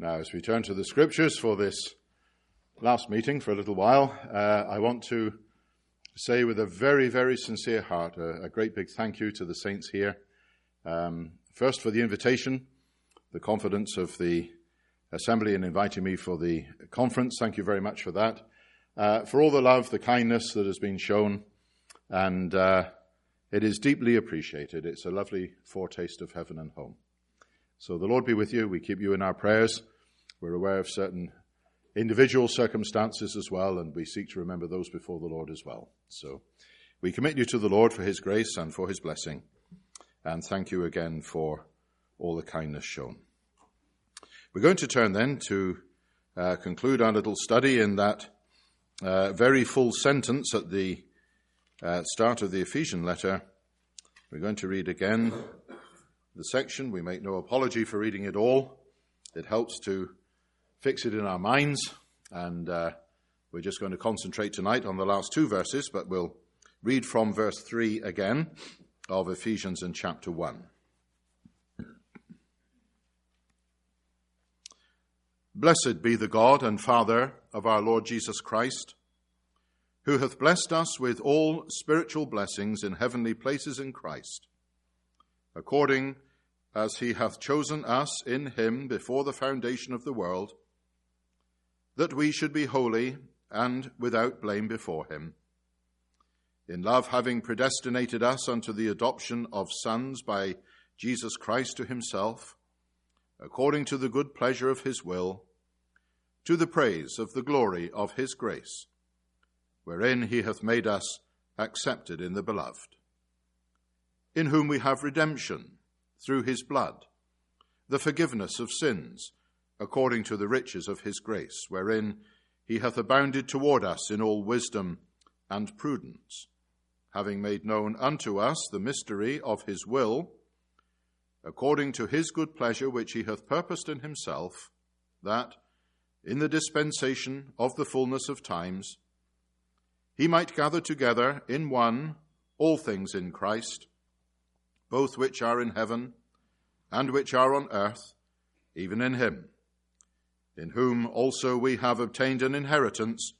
Now, as we turn to the scriptures for this last meeting for a little while, uh, I want to say with a very, very sincere heart a, a great big thank you to the saints here. Um, first, for the invitation, the confidence of the assembly in inviting me for the conference. Thank you very much for that. Uh, for all the love, the kindness that has been shown, and uh, it is deeply appreciated. It's a lovely foretaste of heaven and home. So the Lord be with you. We keep you in our prayers. We're aware of certain individual circumstances as well, and we seek to remember those before the Lord as well. So we commit you to the Lord for his grace and for his blessing. And thank you again for all the kindness shown. We're going to turn then to uh, conclude our little study in that uh, very full sentence at the uh, start of the Ephesian letter. We're going to read again the section. We make no apology for reading it all. It helps to fix it in our minds, and uh, we're just going to concentrate tonight on the last two verses, but we'll read from verse 3 again of Ephesians in chapter 1. Blessed be the God and Father of our Lord Jesus Christ, who hath blessed us with all spiritual blessings in heavenly places in Christ according as he hath chosen us in him before the foundation of the world, that we should be holy and without blame before him. In love, having predestinated us unto the adoption of sons by Jesus Christ to himself, according to the good pleasure of his will, to the praise of the glory of his grace, wherein he hath made us accepted in the beloved in whom we have redemption through his blood, the forgiveness of sins, according to the riches of his grace, wherein he hath abounded toward us in all wisdom and prudence, having made known unto us the mystery of his will, according to his good pleasure which he hath purposed in himself, that, in the dispensation of the fullness of times, he might gather together in one all things in Christ, both which are in heaven and which are on earth, even in him, in whom also we have obtained an inheritance,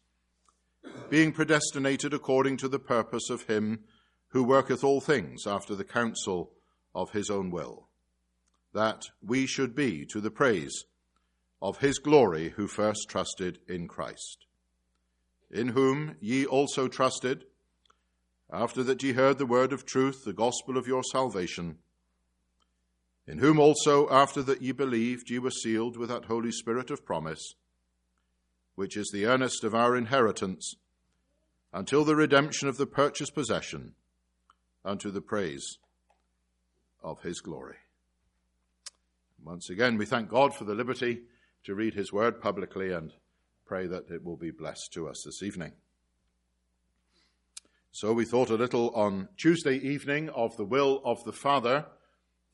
being predestinated according to the purpose of him who worketh all things after the counsel of his own will, that we should be to the praise of his glory who first trusted in Christ, in whom ye also trusted after that ye heard the word of truth, the gospel of your salvation, in whom also, after that ye believed, ye were sealed with that Holy Spirit of promise, which is the earnest of our inheritance, until the redemption of the purchased possession, unto the praise of his glory. Once again, we thank God for the liberty to read his word publicly and pray that it will be blessed to us this evening. So we thought a little on Tuesday evening of the will of the Father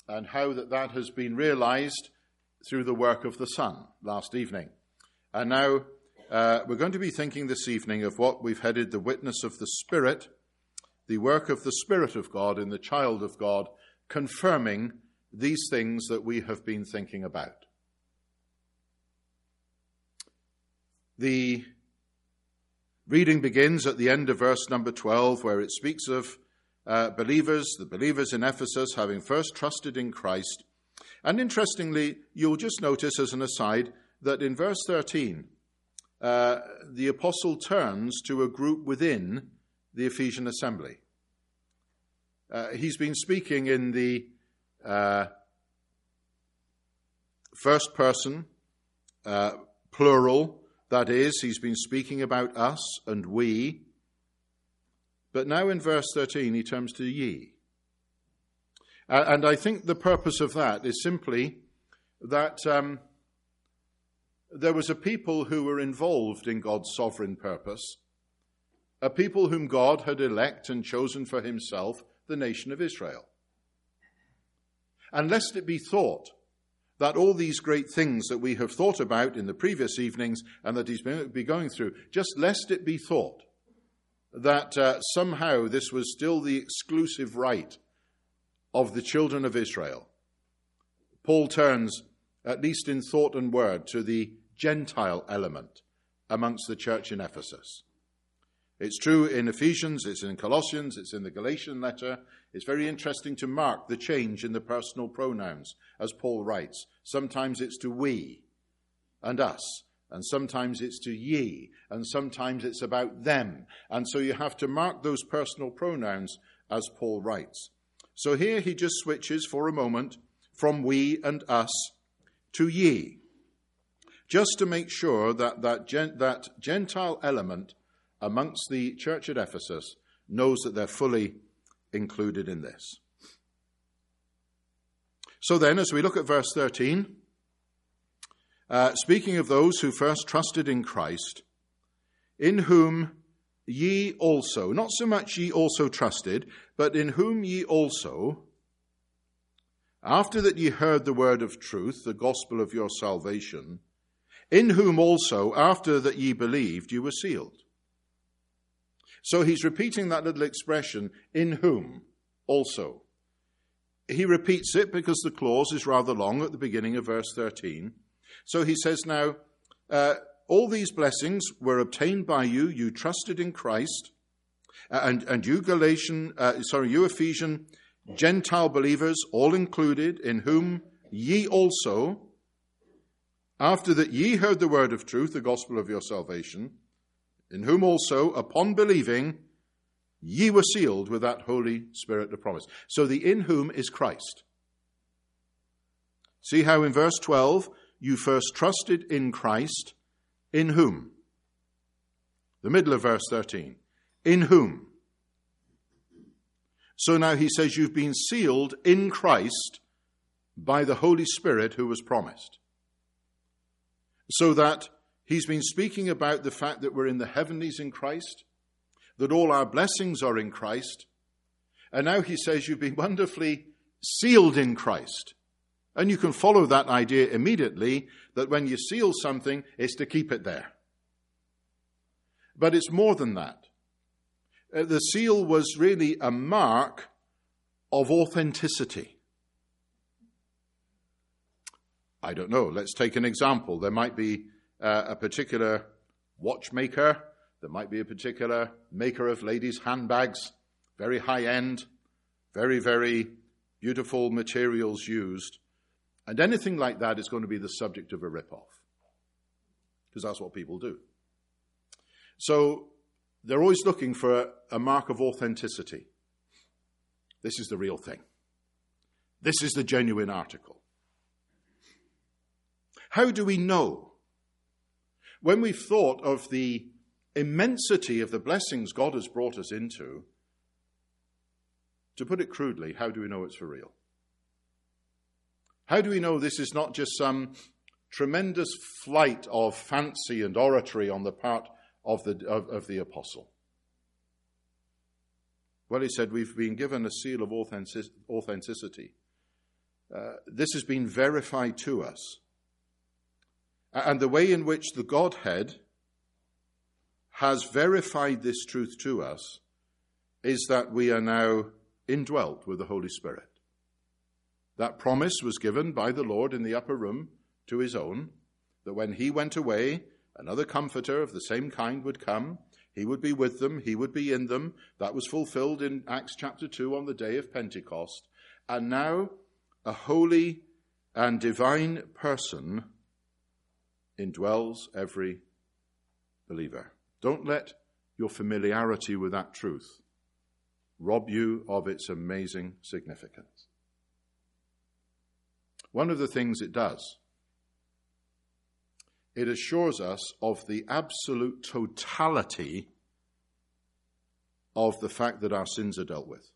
and how that that has been realized through the work of the Son last evening. And now uh, we're going to be thinking this evening of what we've headed the witness of the Spirit, the work of the Spirit of God in the child of God, confirming these things that we have been thinking about. The Reading begins at the end of verse number 12, where it speaks of uh, believers, the believers in Ephesus, having first trusted in Christ. And interestingly, you'll just notice as an aside that in verse 13, uh, the apostle turns to a group within the Ephesian assembly. Uh, he's been speaking in the uh, first person, uh, plural, that is, he's been speaking about us and we. But now in verse 13, he turns to ye. And I think the purpose of that is simply that um, there was a people who were involved in God's sovereign purpose, a people whom God had elect and chosen for himself, the nation of Israel. And lest it be thought that all these great things that we have thought about in the previous evenings and that he's been be going through, just lest it be thought that uh, somehow this was still the exclusive right of the children of Israel. Paul turns at least in thought and word, to the Gentile element amongst the church in Ephesus. It's true in Ephesians, it's in Colossians, it's in the Galatian letter. It's very interesting to mark the change in the personal pronouns, as Paul writes. Sometimes it's to we and us, and sometimes it's to ye, and sometimes it's about them. And so you have to mark those personal pronouns as Paul writes. So here he just switches for a moment from we and us to ye, just to make sure that that, gen- that Gentile element amongst the church at Ephesus knows that they're fully included in this. So then, as we look at verse 13, uh, speaking of those who first trusted in Christ, in whom ye also, not so much ye also trusted, but in whom ye also, after that ye heard the word of truth, the gospel of your salvation, in whom also, after that ye believed, you were sealed. So he's repeating that little expression, in whom also. He repeats it because the clause is rather long at the beginning of verse 13. So he says now, uh, all these blessings were obtained by you. You trusted in Christ. Uh, and, and you Galatian, uh, sorry, you Ephesian Gentile believers, all included, in whom ye also, after that ye heard the word of truth, the gospel of your salvation, in whom also, upon believing, ye were sealed with that Holy Spirit of promise. So the in whom is Christ. See how in verse 12, you first trusted in Christ, in whom? The middle of verse 13. In whom? So now he says you've been sealed in Christ by the Holy Spirit who was promised. So that he's been speaking about the fact that we're in the heavenlies in Christ, that all our blessings are in Christ, and now he says you've been wonderfully sealed in Christ. And you can follow that idea immediately that when you seal something, it's to keep it there. But it's more than that. Uh, the seal was really a mark of authenticity. I don't know. Let's take an example. There might be uh, a particular watchmaker, there might be a particular maker of ladies' handbags, very high end, very, very beautiful materials used. And anything like that is going to be the subject of a rip-off. Because that's what people do. So they're always looking for a, mark of authenticity. This is the real thing. This is the genuine article. How do we know? When we've thought of the immensity of the blessings God has brought us into, to put it crudely, how do we know it's for real? How do we know this is not just some tremendous flight of fancy and oratory on the part of the, of, of the apostle? Well, he said, we've been given a seal of authenticity. Uh, this has been verified to us. And the way in which the Godhead has verified this truth to us is that we are now indwelt with the Holy Spirit. That promise was given by the Lord in the upper room to his own, that when he went away, another comforter of the same kind would come. He would be with them, he would be in them. That was fulfilled in Acts chapter 2 on the day of Pentecost. And now, a holy and divine person indwells every believer. Don't let your familiarity with that truth rob you of its amazing significance. One of the things it does, it assures us of the absolute totality of the fact that our sins are dealt with.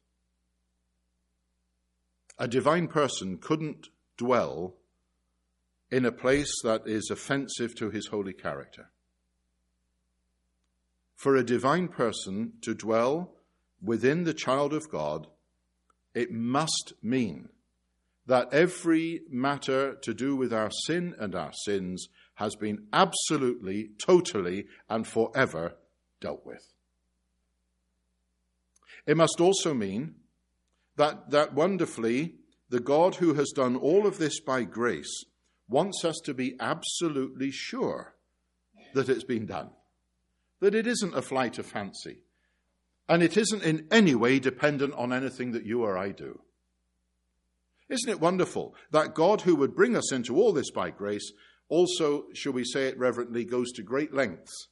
A divine person couldn't dwell in a place that is offensive to his holy character. For a divine person to dwell within the child of God, it must mean that every matter to do with our sin and our sins has been absolutely, totally, and forever dealt with. It must also mean that, that wonderfully, the God who has done all of this by grace wants us to be absolutely sure that it's been done, that it isn't a flight of fancy, and it isn't in any way dependent on anything that you or I do. Isn't it wonderful that God, who would bring us into all this by grace, also, shall we say it reverently, goes to great lengths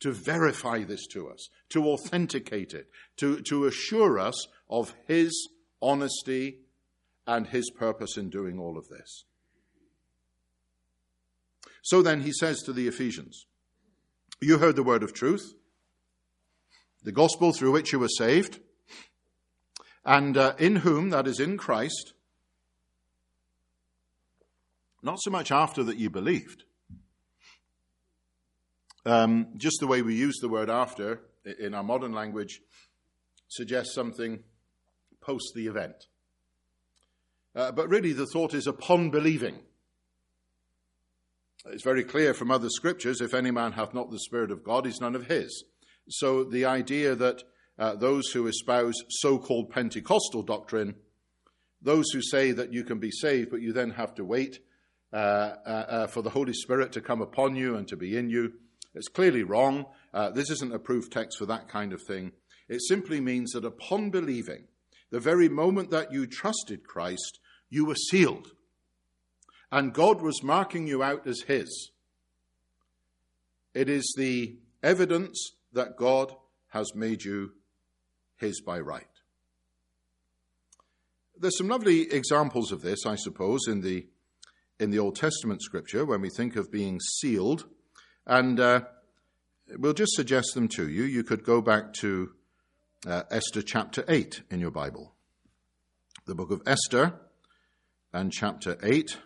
to verify this to us, to authenticate it, to, to assure us of His honesty and His purpose in doing all of this. So then he says to the Ephesians, You heard the word of truth, the gospel through which you were saved, and uh, in whom, that is in Christ, not so much after that you believed. Um, just the way we use the word after in our modern language suggests something post the event. Uh, but really, the thought is upon believing. It's very clear from other scriptures if any man hath not the Spirit of God, he's none of his. So the idea that uh, those who espouse so called Pentecostal doctrine, those who say that you can be saved, but you then have to wait uh, uh, uh, for the Holy Spirit to come upon you and to be in you, it's clearly wrong. Uh, this isn't a proof text for that kind of thing. It simply means that upon believing, the very moment that you trusted Christ, you were sealed. And God was marking you out as His. It is the evidence that God has made you His by right. There's some lovely examples of this, I suppose, in the, in the Old Testament scripture when we think of being sealed. And uh, we'll just suggest them to you. You could go back to uh, Esther chapter 8 in your Bible. The book of Esther and chapter 8.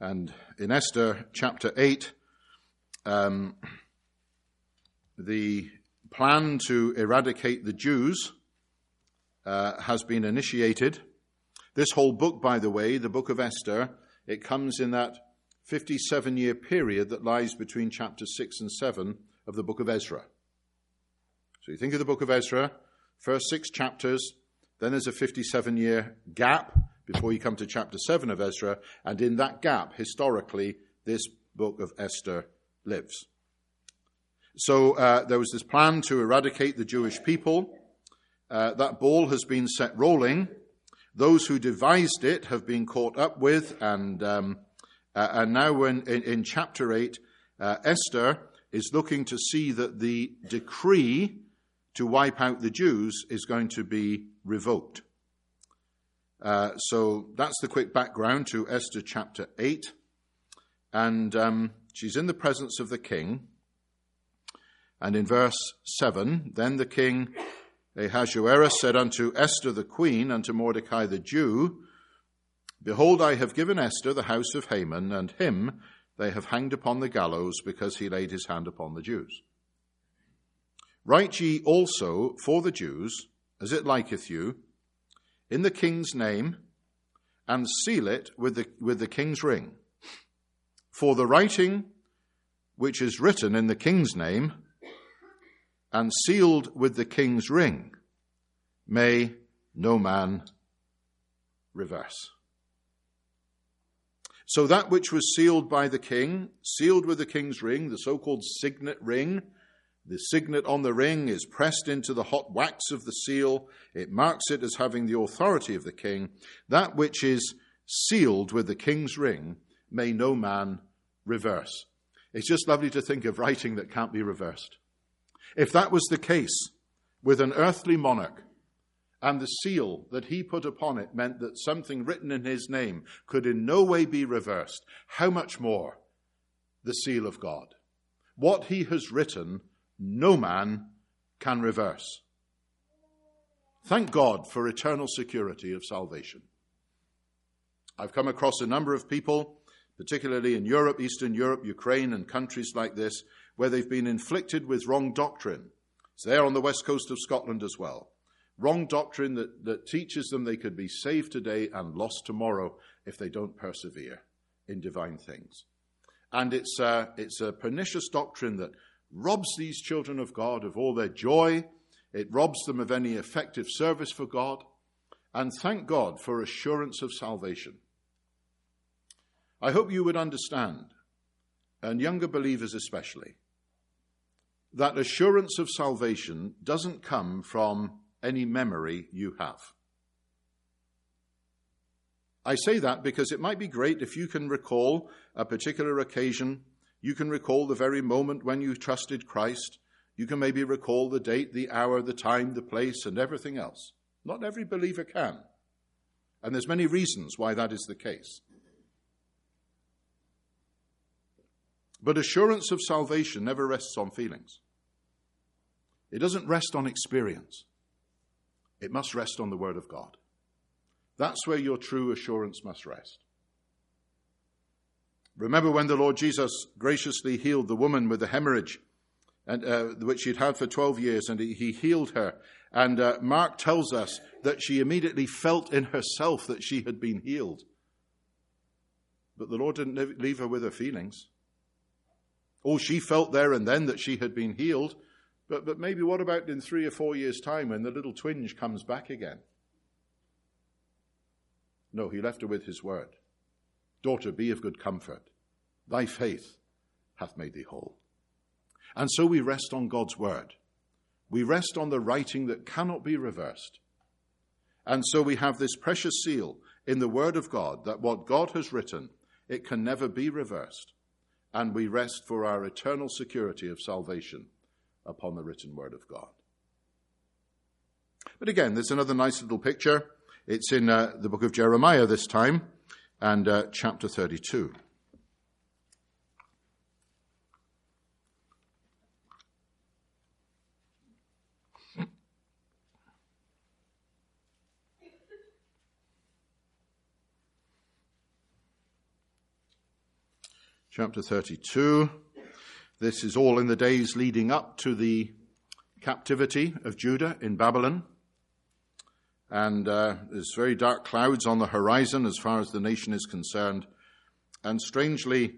And in Esther chapter 8, um, the plan to eradicate the Jews uh, has been initiated. This whole book, by the way, the book of Esther, it comes in that 57 year period that lies between chapter 6 and 7 of the book of Ezra. So you think of the book of Ezra, first six chapters, then there's a 57 year gap before you come to chapter 7 of Ezra, and in that gap, historically, this book of Esther lives. So uh, there was this plan to eradicate the Jewish people. Uh, that ball has been set rolling. Those who devised it have been caught up with, and um, uh, and now when in, in chapter eight, uh, Esther is looking to see that the decree to wipe out the Jews is going to be revoked. Uh, so that's the quick background to Esther chapter 8. And um, she's in the presence of the king. And in verse 7, then the king Ahasuerus said unto Esther the queen, unto Mordecai the Jew, Behold, I have given Esther the house of Haman, and him they have hanged upon the gallows because he laid his hand upon the Jews. Write ye also for the Jews, as it liketh you, in the king's name, and seal it with the, with the king's ring. For the writing which is written in the king's name and sealed with the king's ring may no man reverse. So that which was sealed by the king, sealed with the king's ring, the so called signet ring, the signet on the ring is pressed into the hot wax of the seal. It marks it as having the authority of the king. That which is sealed with the king's ring may no man reverse. It's just lovely to think of writing that can't be reversed. If that was the case with an earthly monarch, and the seal that he put upon it meant that something written in his name could in no way be reversed, how much more the seal of God? What he has written no man can reverse. Thank God for eternal security of salvation. I've come across a number of people, particularly in Europe, Eastern Europe, Ukraine, and countries like this, where they've been inflicted with wrong doctrine. It's there on the west coast of Scotland as well. Wrong doctrine that, that teaches them they could be saved today and lost tomorrow if they don't persevere in divine things. And it's a, it's a pernicious doctrine that robs these children of God of all their joy. It robs them of any effective service for God. And thank God for assurance of salvation. I hope you would understand, and younger believers especially, that assurance of salvation doesn't come from any memory you have. I say that because it might be great if you can recall a particular occasion, you can recall the very moment when you trusted Christ, you can maybe recall the date, the hour, the time, the place, and everything else. Not every believer can. And there's many reasons why that is the case. But assurance of salvation never rests on feelings. It doesn't rest on experience. It must rest on the Word of God. That's where your true assurance must rest. Remember when the Lord Jesus graciously healed the woman with the hemorrhage, and, uh, which she'd had for 12 years, and he, he healed her. And uh, Mark tells us that she immediately felt in herself that she had been healed. But the Lord didn't leave her with her feelings. Oh, she felt there and then that she had been healed, but, but maybe what about in three or four years' time when the little twinge comes back again? No, he left her with his word. Daughter, be of good comfort. Thy faith hath made thee whole. And so we rest on God's word. We rest on the writing that cannot be reversed. And so we have this precious seal in the word of God that what God has written, it can never be reversed. And we rest for our eternal security of salvation upon the written word of God. But again, there's another nice little picture. It's in uh, the book of Jeremiah this time, and uh, chapter 32. Chapter 32. This is all in the days leading up to the captivity of Judah in Babylon. And uh, there's very dark clouds on the horizon as far as the nation is concerned. And strangely,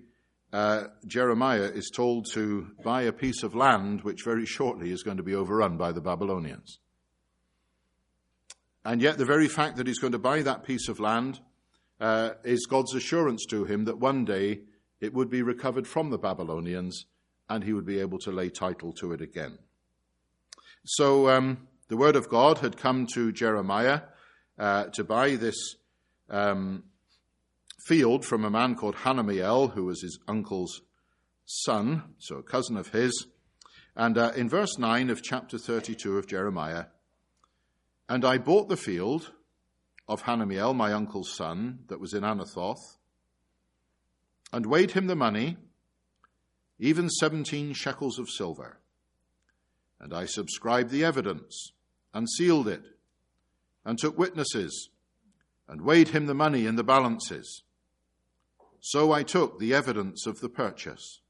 uh, Jeremiah is told to buy a piece of land which very shortly is going to be overrun by the Babylonians. And yet, the very fact that he's going to buy that piece of land uh, is God's assurance to him that one day it would be recovered from the Babylonians and he would be able to lay title to it again. So um, the word of God had come to Jeremiah uh, to buy this um, field from a man called Hanameel, who was his uncle's son, so a cousin of his. And uh, in verse 9 of chapter 32 of Jeremiah, and I bought the field of Hanameel, my uncle's son, that was in Anathoth, and weighed him the money even seventeen shekels of silver. And I subscribed the evidence, and sealed it, and took witnesses, and weighed him the money in the balances. So I took the evidence of the purchase,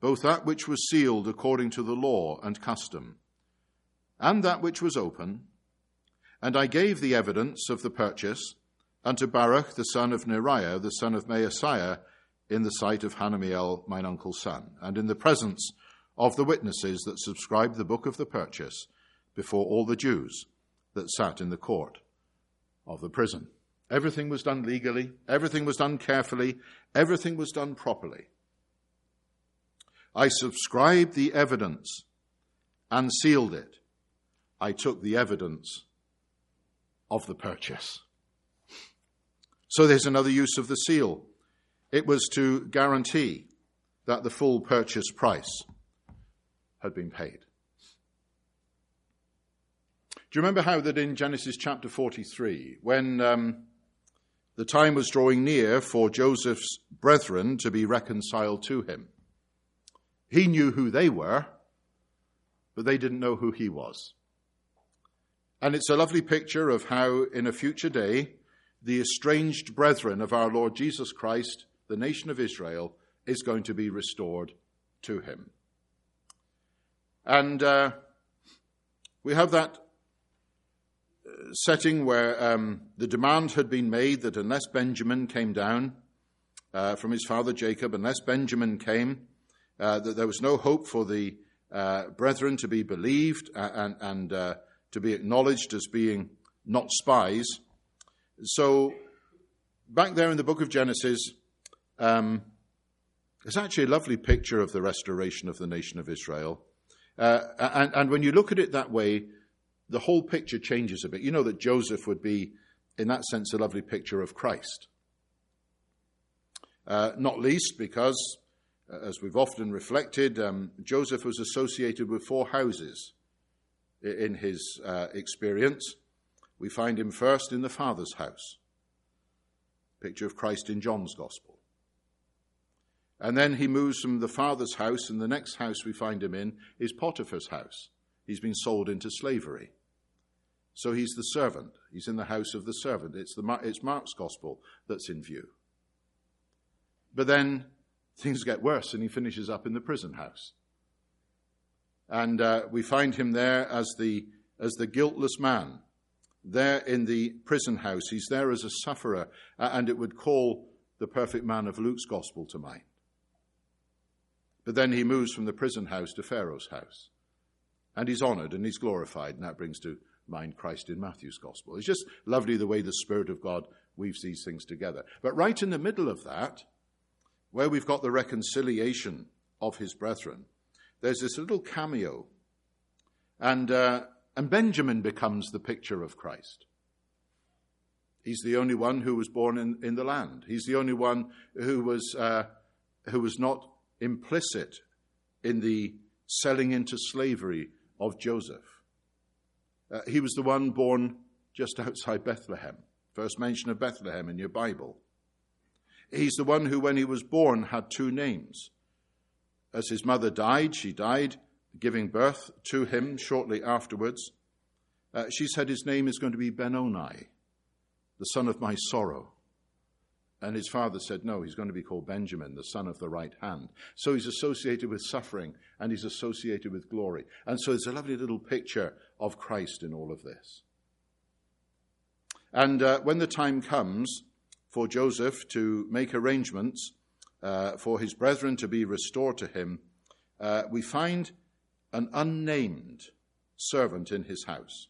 both that which was sealed according to the law and custom, and that which was open, and I gave the evidence of the purchase unto Baruch the son of Neriah, the son of Maaseiah, in the sight of Hanameel, mine uncle's son, and in the presence of the witnesses that subscribed the book of the purchase before all the Jews that sat in the court of the prison. Everything was done legally, everything was done carefully, everything was done properly. I subscribed the evidence and sealed it. I took the evidence of the purchase. So there's another use of the seal. It was to guarantee that the full purchase price had been paid. Do you remember how that in Genesis chapter 43, when um, the time was drawing near for Joseph's brethren to be reconciled to him, he knew who they were, but they didn't know who he was. And it's a lovely picture of how, in a future day, the estranged brethren of our Lord Jesus Christ the nation of Israel is going to be restored to him. And uh, we have that setting where um, the demand had been made that unless Benjamin came down uh, from his father Jacob, unless Benjamin came, uh, that there was no hope for the uh, brethren to be believed and, and uh, to be acknowledged as being not spies. So, back there in the book of Genesis, um, it's actually a lovely picture of the restoration of the nation of Israel. Uh, and, and when you look at it that way, the whole picture changes a bit. You know that Joseph would be, in that sense, a lovely picture of Christ. Uh, not least because, uh, as we've often reflected, um, Joseph was associated with four houses in his uh, experience. We find him first in the Father's house, picture of Christ in John's Gospel. And then he moves from the Father's house, and the next house we find him in is Potiphar's house. He's been sold into slavery. So he's the servant. He's in the house of the servant. It's, the, it's Mark's Gospel that's in view. But then things get worse and he finishes up in the prison house. And uh, we find him there as the, as the guiltless man, there in the prison house. He's there as a sufferer, and it would call the perfect man of Luke's gospel to mind. But then he moves from the prison house to Pharaoh's house. And he's honored and he's glorified, and that brings to mind Christ in Matthew's gospel. It's just lovely the way the Spirit of God weaves these things together. But right in the middle of that, where we've got the reconciliation of his brethren, there's this little cameo. And, uh, and Benjamin becomes the picture of Christ. He's the only one who was born in, in the land. He's the only one who was, uh, who was not implicit in the selling into slavery of Joseph. Uh, he was the one born just outside Bethlehem. First mention of Bethlehem in your Bible. He's the one who, when he was born, had two names. As his mother died, she died giving birth to him shortly afterwards. Uh, she said his name is going to be Benoni, the son of my sorrow. And his father said, no, he's going to be called Benjamin, the son of the right hand. So he's associated with suffering and he's associated with glory. And so there's a lovely little picture of Christ in all of this. And uh, when the time comes for Joseph to make arrangements uh, for his brethren to be restored to him, uh, we find an unnamed servant in his house.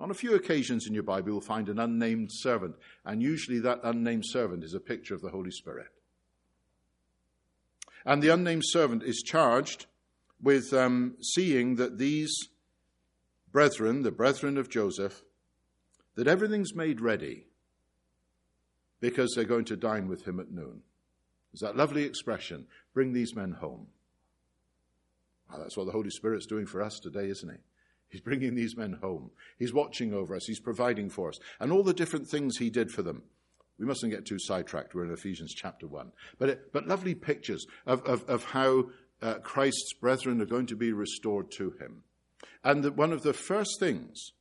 On a few occasions in your Bible, you'll find an unnamed servant, and usually that unnamed servant is a picture of the Holy Spirit. And the unnamed servant is charged with um, seeing that these brethren, the brethren of Joseph, that everything's made ready because they're going to dine with him at noon. Is that lovely expression? Bring these men home. Well, that's what the Holy Spirit's doing for us today, isn't he? He's bringing these men home. He's watching over us. He's providing for us. And all the different things he did for them. We mustn't get too sidetracked. We're in Ephesians chapter 1. But, it, but lovely pictures of, of, of how uh, Christ's brethren are going to be restored to him. And one of the first things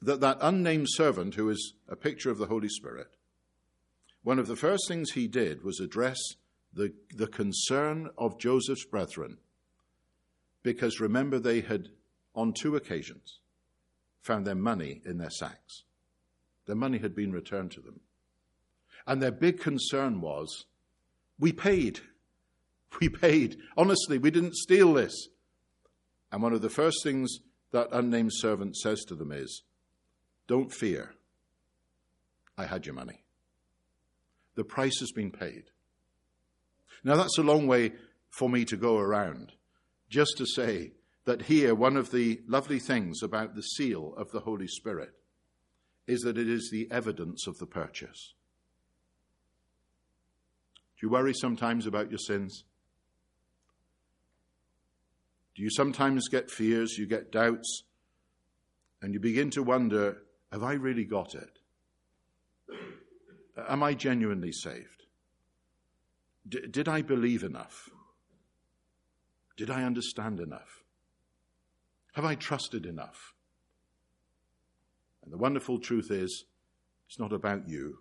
that that unnamed servant, who is a picture of the Holy Spirit, one of the first things he did was address the, the concern of Joseph's brethren. Because remember, they had, on two occasions, found their money in their sacks. Their money had been returned to them. And their big concern was we paid. We paid. Honestly, we didn't steal this. And one of the first things that unnamed servant says to them is, Don't fear. I had your money. The price has been paid. Now, that's a long way for me to go around, just to say that here, one of the lovely things about the seal of the Holy Spirit is that it is the evidence of the purchase. Do you worry sometimes about your sins? Do you sometimes get fears, you get doubts, and you begin to wonder, have I really got it? Am I genuinely saved? D- did I believe enough? Did I understand enough? Have I trusted enough? And the wonderful truth is, it's not about you.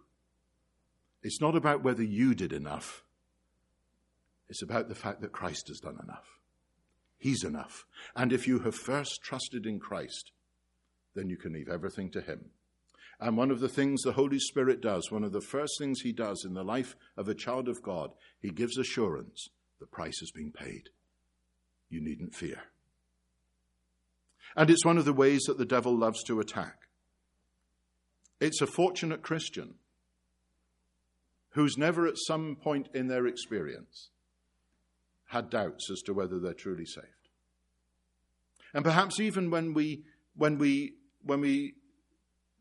It's not about whether you did enough. It's about the fact that Christ has done enough. He's enough. And if you have first trusted in Christ, then you can leave everything to Him. And one of the things the Holy Spirit does, one of the first things he does in the life of a child of God, he gives assurance the price has been paid. You needn't fear. And it's one of the ways that the devil loves to attack. It's a fortunate Christian who's never at some point in their experience had doubts as to whether they're truly saved. And perhaps even when we, when we, when we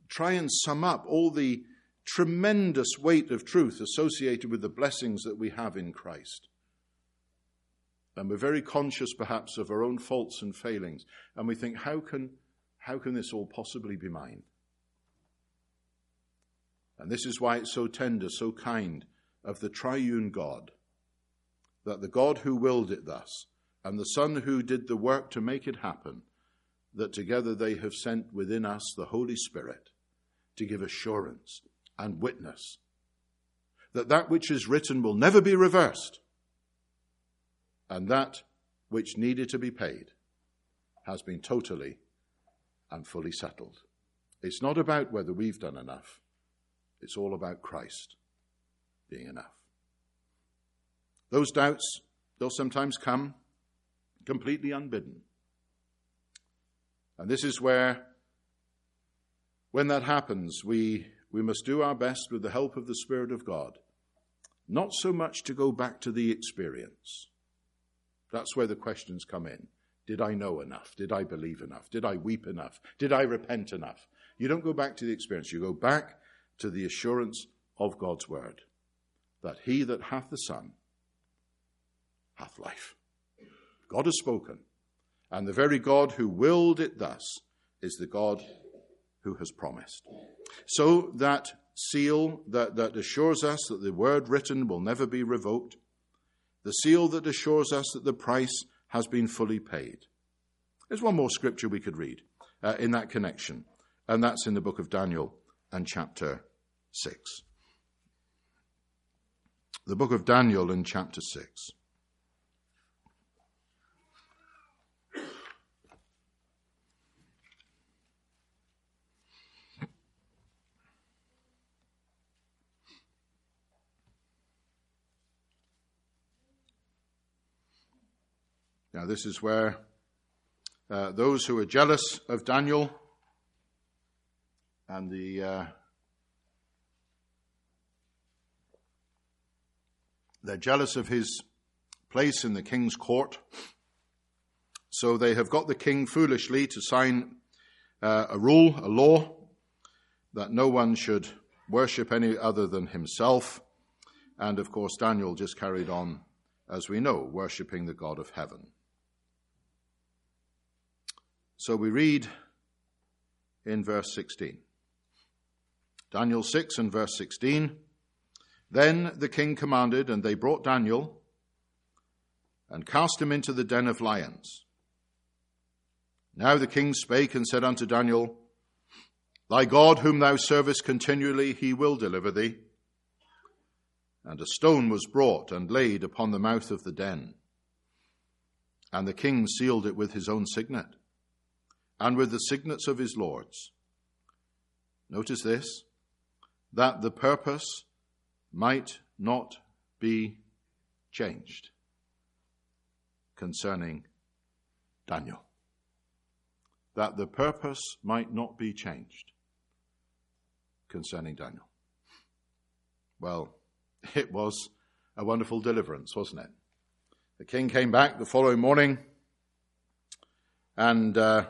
try and sum up all the tremendous weight of truth associated with the blessings that we have in Christ, and we're very conscious perhaps of our own faults and failings, and we think, how can, how can this all possibly be mine? And this is why it's so tender, so kind of the triune God, that the God who willed it thus, and the Son who did the work to make it happen, that together they have sent within us the Holy Spirit to give assurance and witness that that which is written will never be reversed, and that which needed to be paid has been totally and fully settled. It's not about whether we've done enough. It's all about Christ being enough. Those doubts, they'll sometimes come completely unbidden. And this is where, when that happens, we, we must do our best with the help of the Spirit of God, not so much to go back to the experience. That's where the questions come in. Did I know enough? Did I believe enough? Did I weep enough? Did I repent enough? You don't go back to the experience. You go back to the assurance of God's word that he that hath the Son hath life. God has spoken, and the very God who willed it thus is the God who has promised. So that seal that, that assures us that the word written will never be revoked, the seal that assures us that the price has been fully paid. There's one more scripture we could read uh, in that connection, and that's in the book of Daniel and chapter 6. The book of Daniel in chapter 6. Now, this is where uh, those who are jealous of Daniel and the uh, they're jealous of his place in the king's court. So they have got the king foolishly to sign uh, a rule, a law, that no one should worship any other than himself. And of course, Daniel just carried on, as we know, worshipping the God of heaven. So we read in verse 16. Daniel 6 and verse 16. Then the king commanded, and they brought Daniel and cast him into the den of lions. Now the king spake and said unto Daniel, Thy God, whom thou servest continually, he will deliver thee. And a stone was brought and laid upon the mouth of the den. And the king sealed it with his own signet and with the signets of his lords. Notice this that the purpose might not be changed concerning Daniel. That the purpose might not be changed concerning Daniel. Well, it was a wonderful deliverance, wasn't it? The king came back the following morning and uh,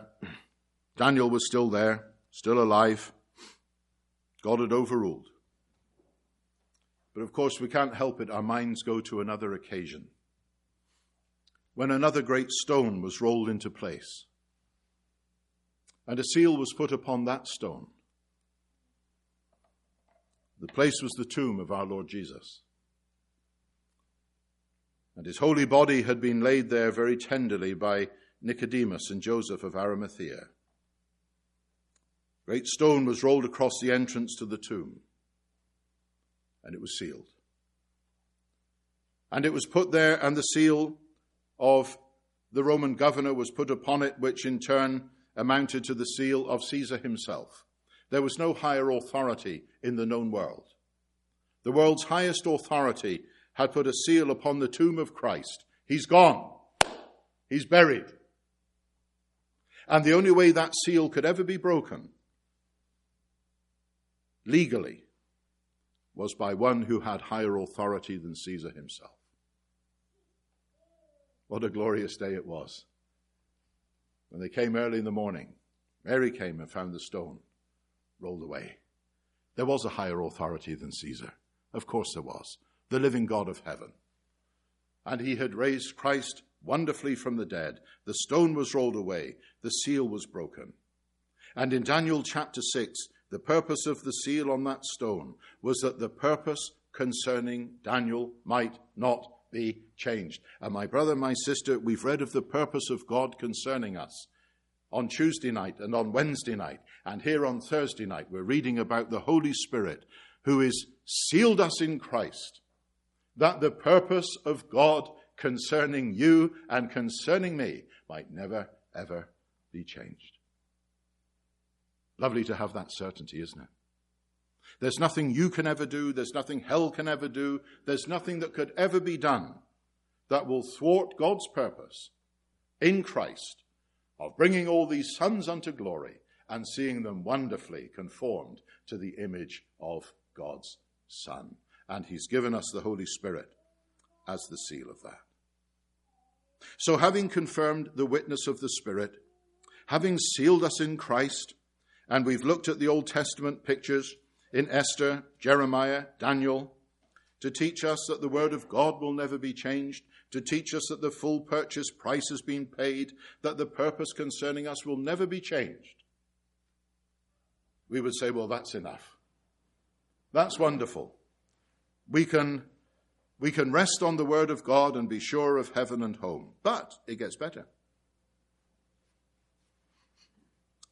Daniel was still there, still alive. God had overruled. But of course, we can't help it. Our minds go to another occasion when another great stone was rolled into place and a seal was put upon that stone. The place was the tomb of our Lord Jesus. And his holy body had been laid there very tenderly by Nicodemus and Joseph of Arimathea. Great stone was rolled across the entrance to the tomb, and it was sealed. And it was put there, and the seal of the Roman governor was put upon it, which in turn amounted to the seal of Caesar himself. There was no higher authority in the known world. The world's highest authority had put a seal upon the tomb of Christ. He's gone. He's buried. And the only way that seal could ever be broken legally was by one who had higher authority than Caesar himself. What a glorious day it was. When they came early in the morning, Mary came and found the stone rolled away. There was a higher authority than Caesar. Of course there was. The living God of heaven. And he had raised Christ wonderfully from the dead. The stone was rolled away. The seal was broken. And in Daniel chapter 6, the purpose of the seal on that stone was that the purpose concerning Daniel might not be changed. And my brother, my sister, we've read of the purpose of God concerning us on Tuesday night and on Wednesday night. And here on Thursday night, we're reading about the Holy Spirit who is sealed us in Christ, that the purpose of God concerning you and concerning me might never, ever be changed. Lovely to have that certainty, isn't it? There's nothing you can ever do, there's nothing hell can ever do, there's nothing that could ever be done that will thwart God's purpose in Christ of bringing all these sons unto glory and seeing them wonderfully conformed to the image of God's Son. And He's given us the Holy Spirit as the seal of that. So, having confirmed the witness of the Spirit, having sealed us in Christ, and we've looked at the Old Testament pictures in Esther, Jeremiah, Daniel, to teach us that the Word of God will never be changed, to teach us that the full purchase price has been paid, that the purpose concerning us will never be changed. We would say, well, that's enough. That's wonderful. We can, we can rest on the Word of God and be sure of heaven and home. But it gets better.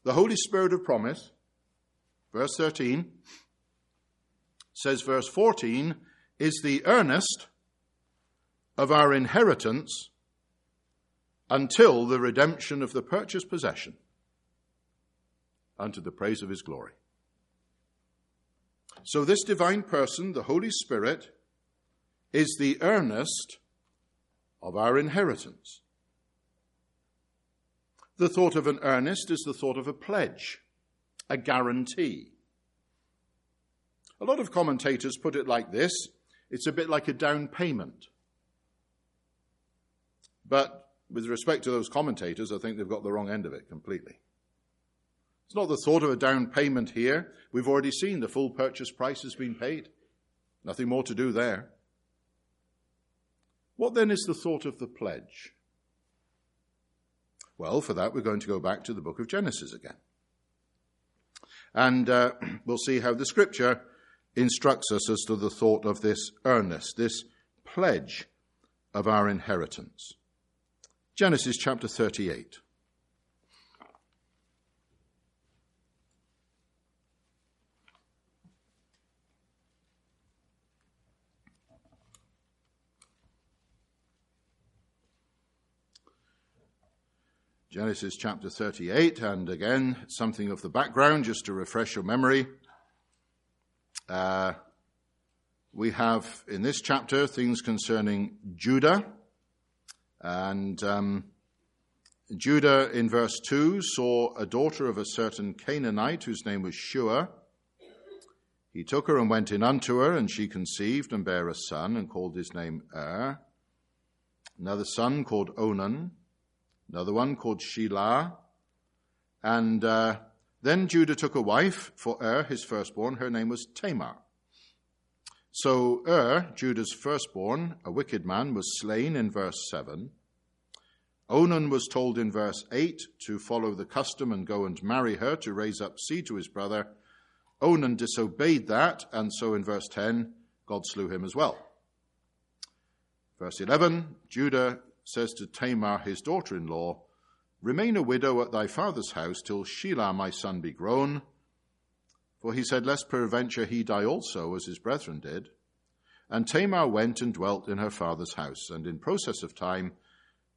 The Holy Spirit of promise, verse 13, says, verse 14, is the earnest of our inheritance until the redemption of the purchased possession unto the praise of his glory. So, this divine person, the Holy Spirit, is the earnest of our inheritance. The thought of an earnest is the thought of a pledge, a guarantee. A lot of commentators put it like this it's a bit like a down payment. But with respect to those commentators, I think they've got the wrong end of it completely. It's not the thought of a down payment here. We've already seen the full purchase price has been paid. Nothing more to do there. What then is the thought of the pledge? Well, for that, we're going to go back to the book of Genesis again. And uh, we'll see how the scripture instructs us as to the thought of this earnest, this pledge of our inheritance. Genesis chapter 38. Genesis chapter 38, and again, something of the background just to refresh your memory. Uh, we have in this chapter things concerning Judah and um, Judah in verse 2 saw a daughter of a certain Canaanite whose name was Shua. He took her and went in unto her, and she conceived and bare a son, and called his name Er. Another son called Onan, another one called Shelah. And uh, then Judah took a wife for Er, his firstborn. Her name was Tamar. So Er, Judah's firstborn, a wicked man, was slain in verse 7. Onan was told in verse 8 to follow the custom and go and marry her to raise up seed to his brother. Onan disobeyed that, and so in verse 10, God slew him as well. Verse 11 Judah says to Tamar, his daughter in law, Remain a widow at thy father's house till Shelah my son be grown for he said, Lest peradventure he die also, as his brethren did. And Tamar went and dwelt in her father's house. And in process of time,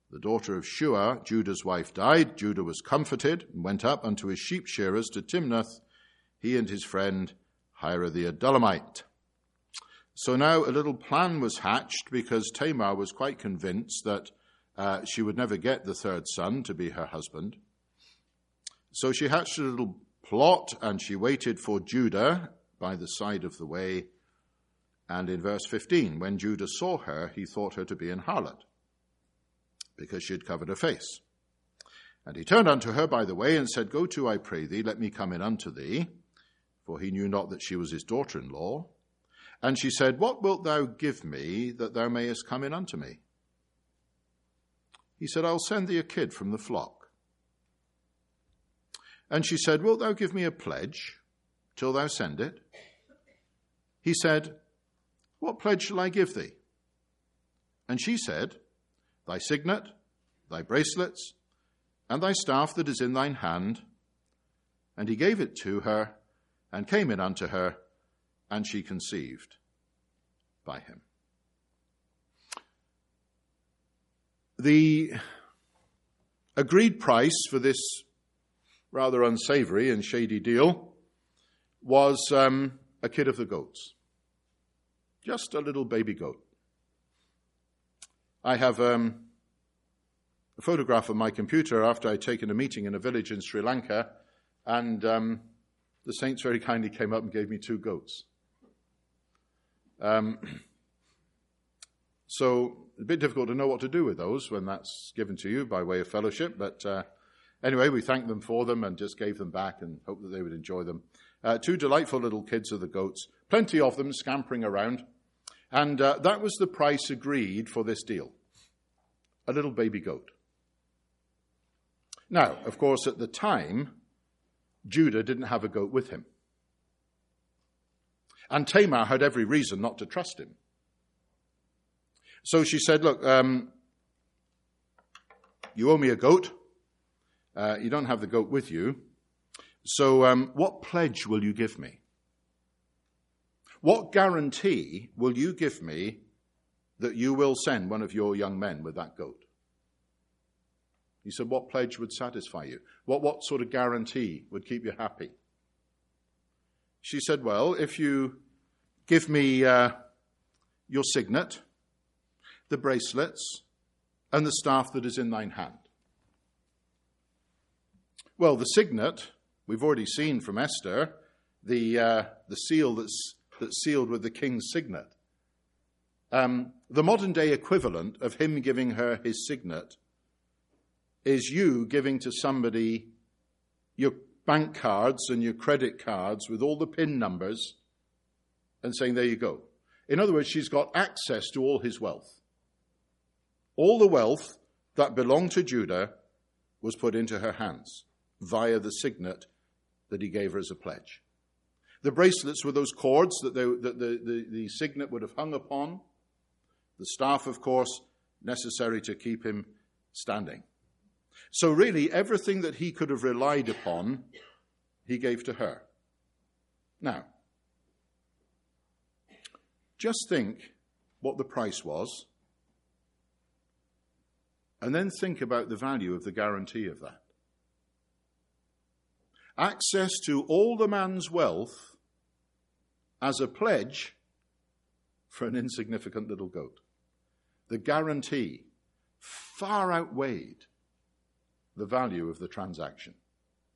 the daughter of Shua, Judah's wife, died. Judah was comforted and went up unto his sheep shearers to Timnath he and his friend Hira the Adullamite. So now a little plan was hatched because Tamar was quite convinced that uh, she would never get the third son to be her husband. So she hatched a little plot and she waited for Judah by the side of the way. And in verse 15, when Judah saw her, he thought her to be an harlot because she had covered her face. And he turned unto her by the way and said, Go to, I pray thee, let me come in unto thee. For he knew not that she was his daughter in law. And she said, What wilt thou give me that thou mayest come in unto me? He said, I'll send thee a kid from the flock. And she said, Wilt thou give me a pledge till thou send it? He said, What pledge shall I give thee? And she said, Thy signet, thy bracelets, and thy staff that is in thine hand. And he gave it to her, and came in unto her, and she conceived by him. The agreed price for this rather unsavory and shady deal was um, a kid of the goats. Just a little baby goat. I have um, a photograph on my computer after I'd taken a meeting in a village in Sri Lanka, and um, the saints very kindly came up and gave me two goats. Um, so a bit difficult to know what to do with those when that's given to you by way of fellowship, but uh, anyway, we thanked them for them and just gave them back and hoped that they would enjoy them. Uh, two delightful little kids of the goats, plenty of them scampering around, and uh, that was the price agreed for this deal a little baby goat. Now, of course, at the time, Judah didn't have a goat with him. And Tamar had every reason not to trust him. So she said, Look, um, you owe me a goat. Uh, you don't have the goat with you. So, um, what pledge will you give me? What guarantee will you give me that you will send one of your young men with that goat? He said, What pledge would satisfy you? What, what sort of guarantee would keep you happy? She said, Well, if you give me uh, your signet, the bracelets, and the staff that is in thine hand. Well, the signet, we've already seen from Esther, the, uh, the seal that's, that's sealed with the king's signet. Um, the modern day equivalent of him giving her his signet is you giving to somebody your bank cards and your credit cards with all the PIN numbers and saying, There you go. In other words, she's got access to all his wealth. All the wealth that belonged to Judah was put into her hands via the signet that he gave her as a pledge. The bracelets were those cords that, they, that the, the, the signet would have hung upon. The staff, of course, necessary to keep him standing. So, really, everything that he could have relied upon, he gave to her. Now, just think what the price was, and then think about the value of the guarantee of that. Access to all the man's wealth as a pledge for an insignificant little goat. The guarantee far outweighed the value of the transaction.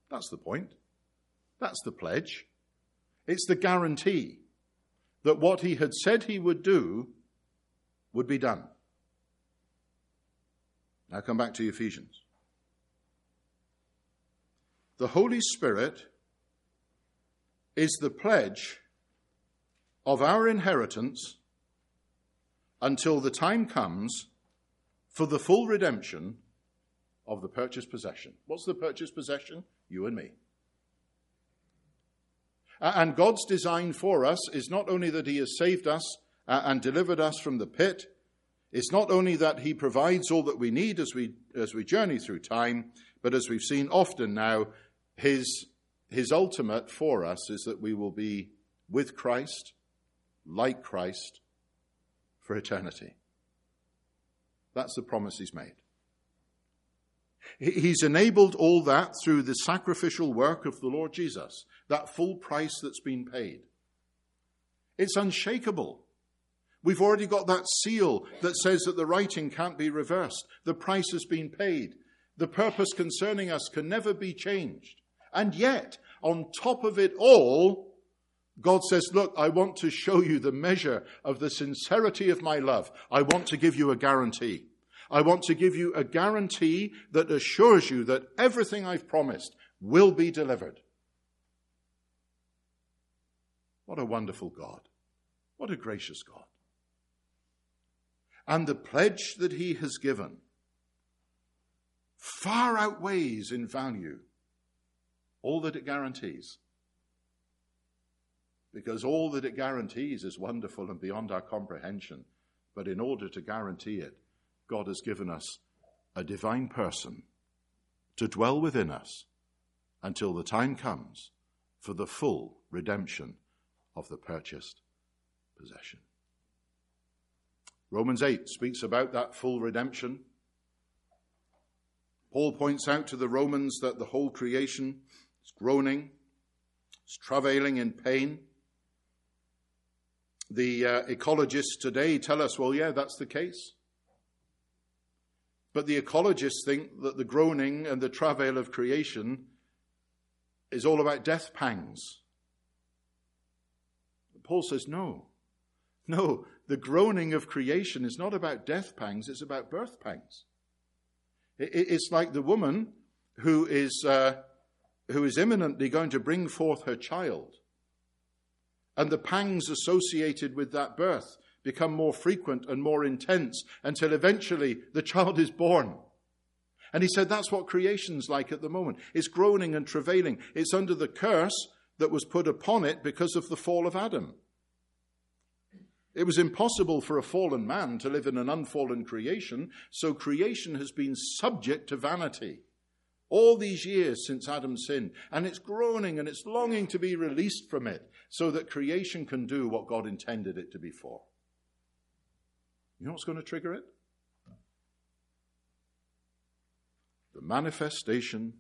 That's the point. That's the pledge. It's the guarantee that what he had said he would do would be done. Now come back to Ephesians. The Holy Spirit is the pledge of our inheritance until the time comes for the full redemption of the purchased possession. What's the purchased possession? You and me. And God's design for us is not only that He has saved us and delivered us from the pit, it's not only that He provides all that we need as we, as we journey through time, but as we've seen often now, His, His ultimate for us is that we will be with Christ, like Christ, for eternity. That's the promise He's made. He's enabled all that through the sacrificial work of the Lord Jesus, that full price that's been paid. It's unshakable. We've already got that seal that says that the writing can't be reversed. The price has been paid. The purpose concerning us can never be changed. And yet, on top of it all, God says, Look, I want to show you the measure of the sincerity of my love. I want to give you a guarantee. I want to give you a guarantee that assures you that everything I've promised will be delivered. What a wonderful God. What a gracious God. And the pledge that he has given far outweighs in value all that it guarantees. Because all that it guarantees is wonderful and beyond our comprehension. But in order to guarantee it, God has given us a divine person to dwell within us until the time comes for the full redemption of the purchased possession. Romans 8 speaks about that full redemption. Paul points out to the Romans that the whole creation is groaning, is travailing in pain. The uh, ecologists today tell us, well, yeah, that's the case. But the ecologists think that the groaning and the travail of creation is all about death pangs. Paul says, no. No, the groaning of creation is not about death pangs, it's about birth pangs. It's like the woman who is, uh, who is imminently going to bring forth her child. And the pangs associated with that birth become more frequent and more intense until eventually the child is born. And he said that's what creation's like at the moment. It's groaning and travailing. It's under the curse that was put upon it because of the fall of Adam. It was impossible for a fallen man to live in an unfallen creation, so creation has been subject to vanity all these years since Adam sinned, and it's groaning and it's longing to be released from it so that creation can do what God intended it to be for. You know what's going to trigger it? The manifestation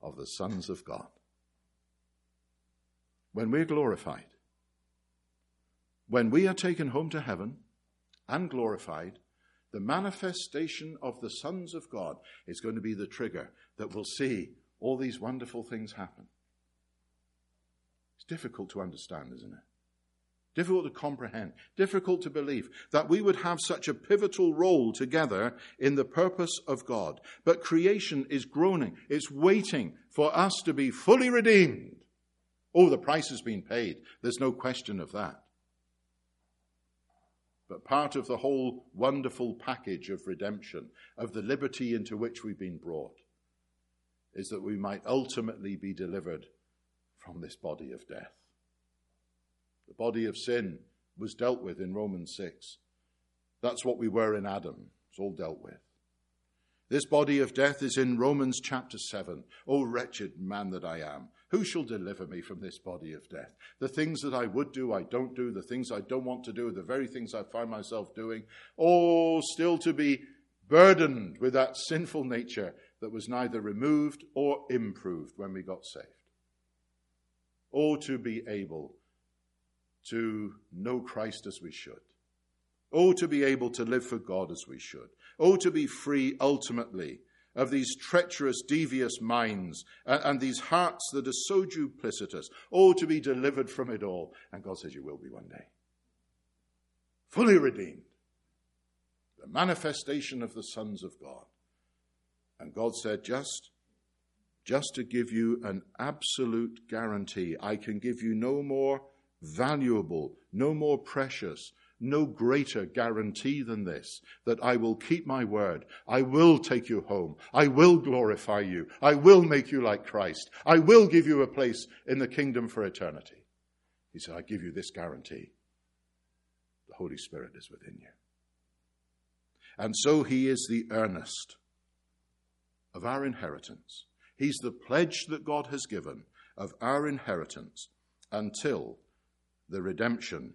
of the sons of God. When we're glorified, when we are taken home to heaven and glorified, the manifestation of the sons of God is going to be the trigger that will see all these wonderful things happen. It's difficult to understand, isn't it? difficult to comprehend, difficult to believe that we would have such a pivotal role together in the purpose of God. But creation is groaning, it's waiting for us to be fully redeemed. Oh, the price has been paid. There's no question of that. But part of the whole wonderful package of redemption, of the liberty into which we've been brought, is that we might ultimately be delivered from this body of death. The body of sin was dealt with in Romans 6. That's what we were in Adam. It's all dealt with. This body of death is in Romans chapter 7. O wretched man that I am, who shall deliver me from this body of death? The things that I would do, I don't do. The things I don't want to do, the very things I find myself doing. Oh, still to be burdened with that sinful nature that was neither removed or improved when we got saved. Oh, to be able to know Christ as we should. Oh, to be able to live for God as we should. Oh, to be free ultimately of these treacherous, devious minds and, and, these hearts that are so duplicitous. Oh, to be delivered from it all. And God says, You will be one day. Fully redeemed. The manifestation of the sons of God. And God said, Just just to give you an absolute guarantee. I can give you no more valuable, no more precious, no greater guarantee than this that I will keep my word. I will take you home. I will glorify you. I will make you like Christ. I will give you a place in the kingdom for eternity. He said, I give you this guarantee. The Holy Spirit is within you. And so he is the earnest of our inheritance. He's the pledge that God has given of our inheritance until the redemption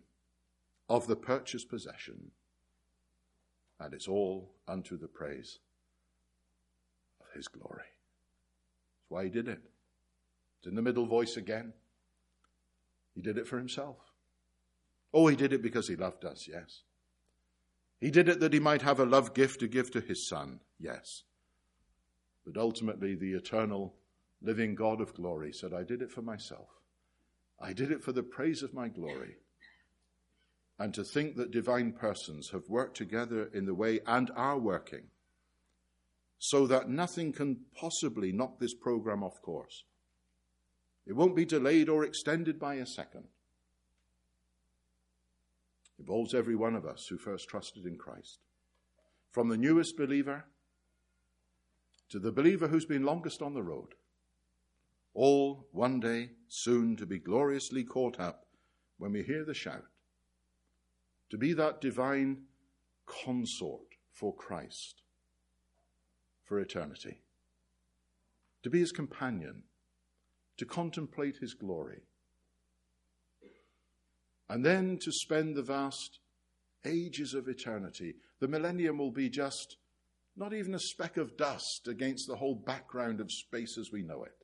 of the purchased possession. And it's all unto the praise of his glory. That's why he did it. It's in the middle voice again. He did it for himself. Oh, he did it because he loved us, yes. He did it that he might have a love gift to give to his son, yes. But ultimately, the eternal, living God of glory said, I did it for myself. I did it for the praise of my glory. And to think that divine persons have worked together in the way and are working so that nothing can possibly knock this program off course. It won't be delayed or extended by a second. It involves every one of us who first trusted in Christ. From the newest believer to the believer who's been longest on the road. All one day soon to be gloriously caught up when we hear the shout. To be that divine consort for Christ for eternity. To be his companion to contemplate his glory, and then to spend the vast ages of eternity. The millennium will be just not even a speck of dust against the whole background of space as we know it.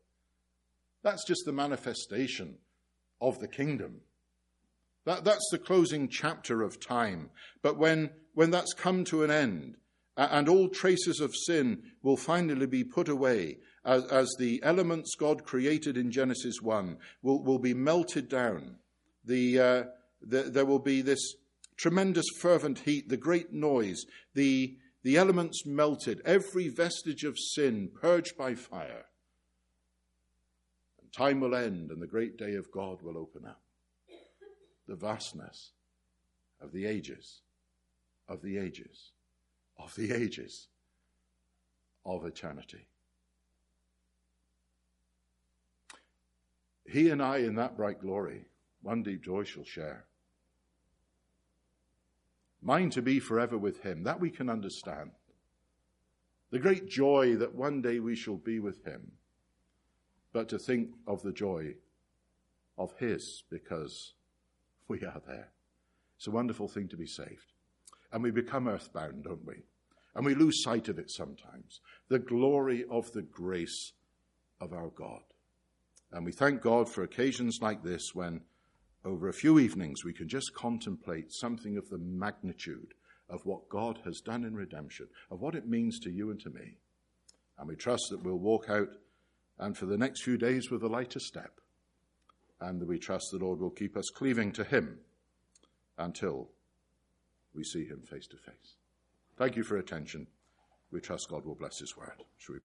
That's just the manifestation of the kingdom. That, that's the closing chapter of time. But when, when that's come to an end, and all traces of sin will finally be put away, as, as the elements God created in Genesis 1 will, will be melted down. The, uh, the, there will be this tremendous fervent heat, the great noise, the, the elements melted, every vestige of sin purged by fire. And time will end, and the great day of God will open up. The vastness of the ages, of the ages, of the ages, of eternity. He and I, in that bright glory, one deep joy shall share. Mine to be forever with him, that we can understand. The great joy that one day we shall be with him, but to think of the joy of his because we are there. It's a wonderful thing to be saved. And we become earthbound, don't we? And we lose sight of it sometimes. The glory of the grace of our God. And we thank God for occasions like this when, over a few evenings, we can just contemplate something of the magnitude of what God has done in redemption, of what it means to you and to me. And we trust that we'll walk out and for the next few days with a lighter step. And we trust the Lord will keep us cleaving to Him until we see Him face to face. Thank you for attention. We trust God will bless His word.